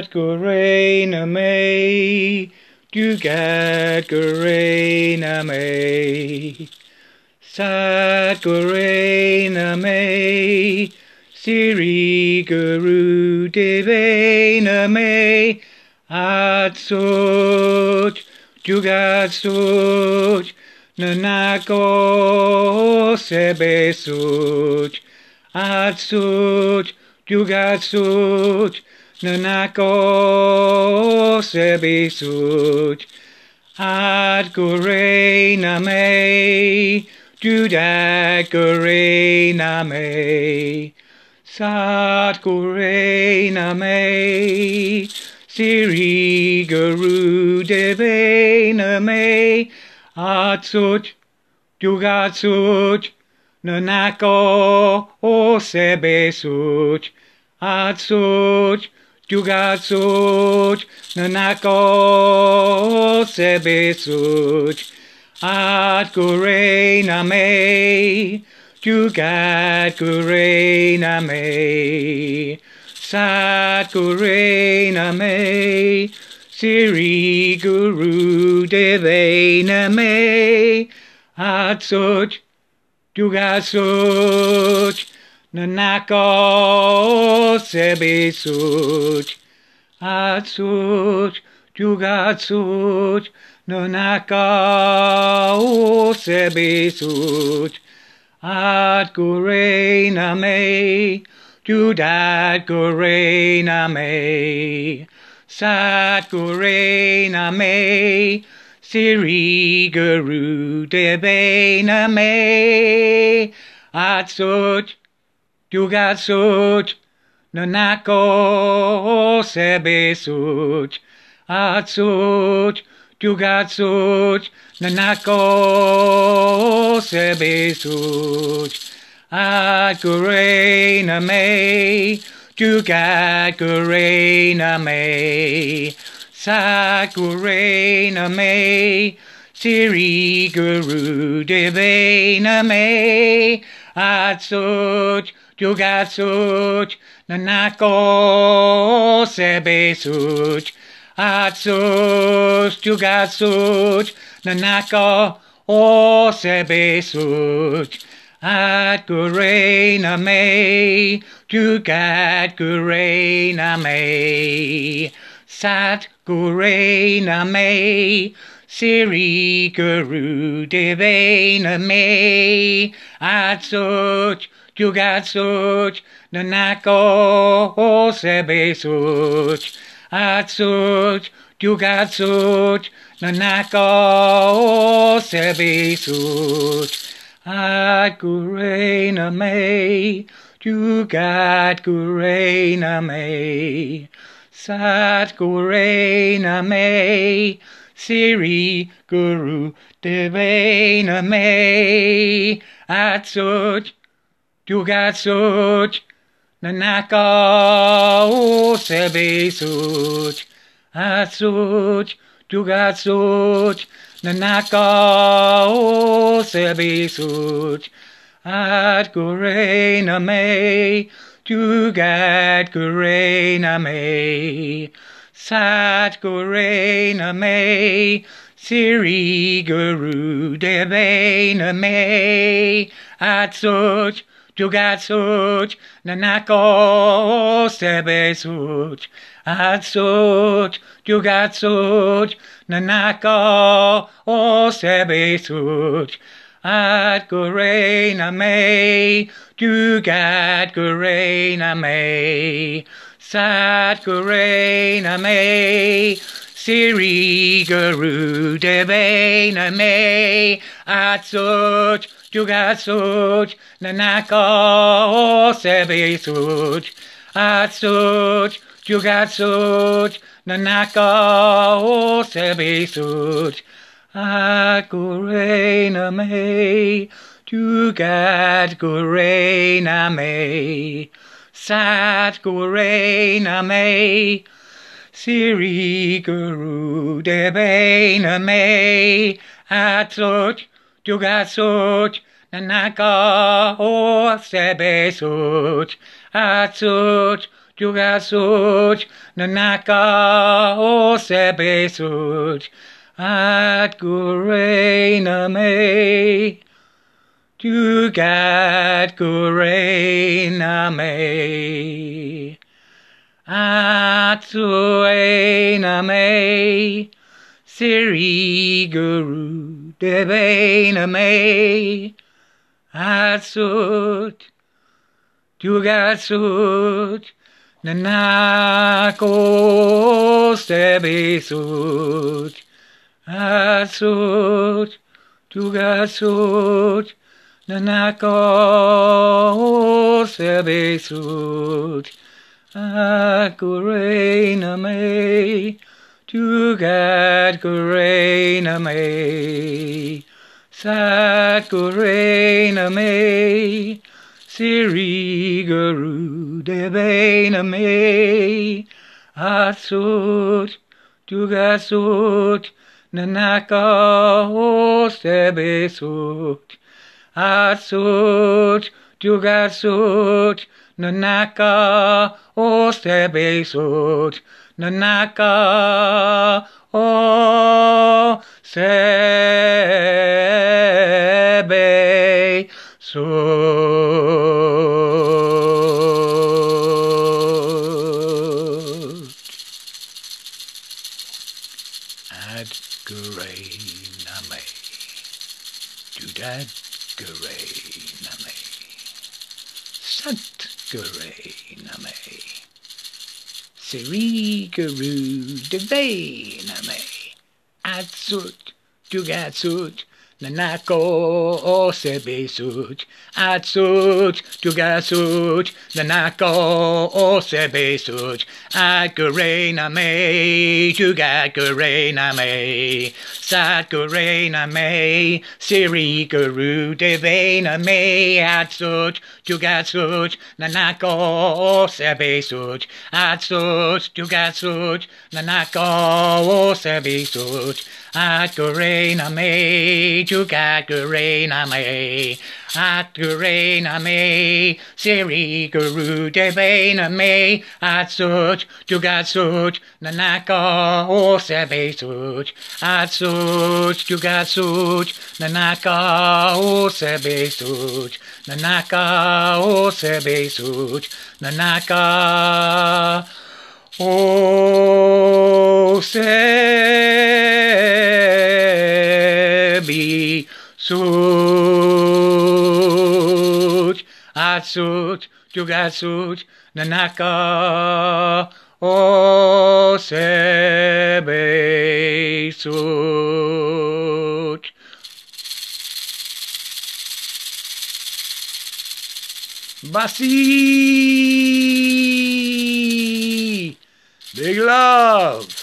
Sat Gorena me, Dugat Gorena me. Sat Gorena me, Siri Guru Devena me. At Soch, Dugat Soch, Nanako Sebe Soch. At Soch, Dugat Soch, Nanako Sebi Soch. At Gorena me, Dudat Gorena me. Sat Gorena me, Siri Guru Devena me. At Soch, Dugat Soch, Nanako o sebe such, at such, jugat such, nanako o sebe such, at gurena me, jugat gurena me, sat gurena me, siri guru devena me, at such, Jugasut, Nanako sebisut, Atsut, Jugatsut, Nanako sebisut, At Gurena me, Judat Gurena me, Sat Gurena me, Siri Guru Devena me at Dugat such Nanako Sebe such at Gurena me Dugat Gurena me Sakurena me, Siri Guru Devena me, Atsuch, Jugatsuch, Nanako Such, Atsuch, Jugatsuch, Nanako Sebe Such, At Gurena me, Jugat Gurena me. Sat Gurena me, Siri Guru Devena me, At such, Jugat such, Nanako Sebe such, At such, Jugat such, Nanako Sebe such, At Gurena me, Jugat Gurena me. Sat Gurena me, Siri Guru Devena me, at such, Sebe such, at such, Jugat such, Nanaka o sebe such, at Gurena me, me, Sat Gurena me, Siri Guru Devena me, At such, Jugat such, Nanako Sebe such, At such, Jugat such, Nanako Sebe such, At Gurena me, Siri Guru Devena me, At such, Jugat such, Nanako Sebe such, At such, Jugat such, Nanako Sebe such, At Gurena me, Jugat Gurena me, Sat Gurena me, Siri Guru Devena me, At such, Jugat such, Nanaka o Sebe such, At such, Tugasut, Nanaka, O Sebesut, At Gurena me. Tugat Gurena me. At Suena me. Siri Guru Devena me. At Sut, Tugasut, Nanako sebesut, asut, tugasut, Sebesut, akurena me, tugat kurena me, Siri Guru Devena me Asut Tugasut Nanaka Ostebesut Asut Tugasut Nanaka Ostebesut Nanaka O Sebe Ad Gurei Name. Dudad Gurei Name. Sant Gurei Name. Siri Guru Deve Name. Atsut Dugatsut. Nanako o sebesut, atsut, tugasut, nanako o sebesut, agurena me, tugagurena me, satgurena me, siri guru devena me, atsut, tugasut, nanako o sebesut, atsut, tugasut, nanako o sebesut, agurena me, Tugagarena me, Atgarena me, Siri Guru Devena me, Atsut, Tugatsut, Nanaka o Sebesut, Atsut, Tugatsut, Nanaka o Sebesut, Nanaka o Sebesut, Nanaka o Sebi Sut Atsut Tugatsut Nanaka O Sebe Sut Basi Big love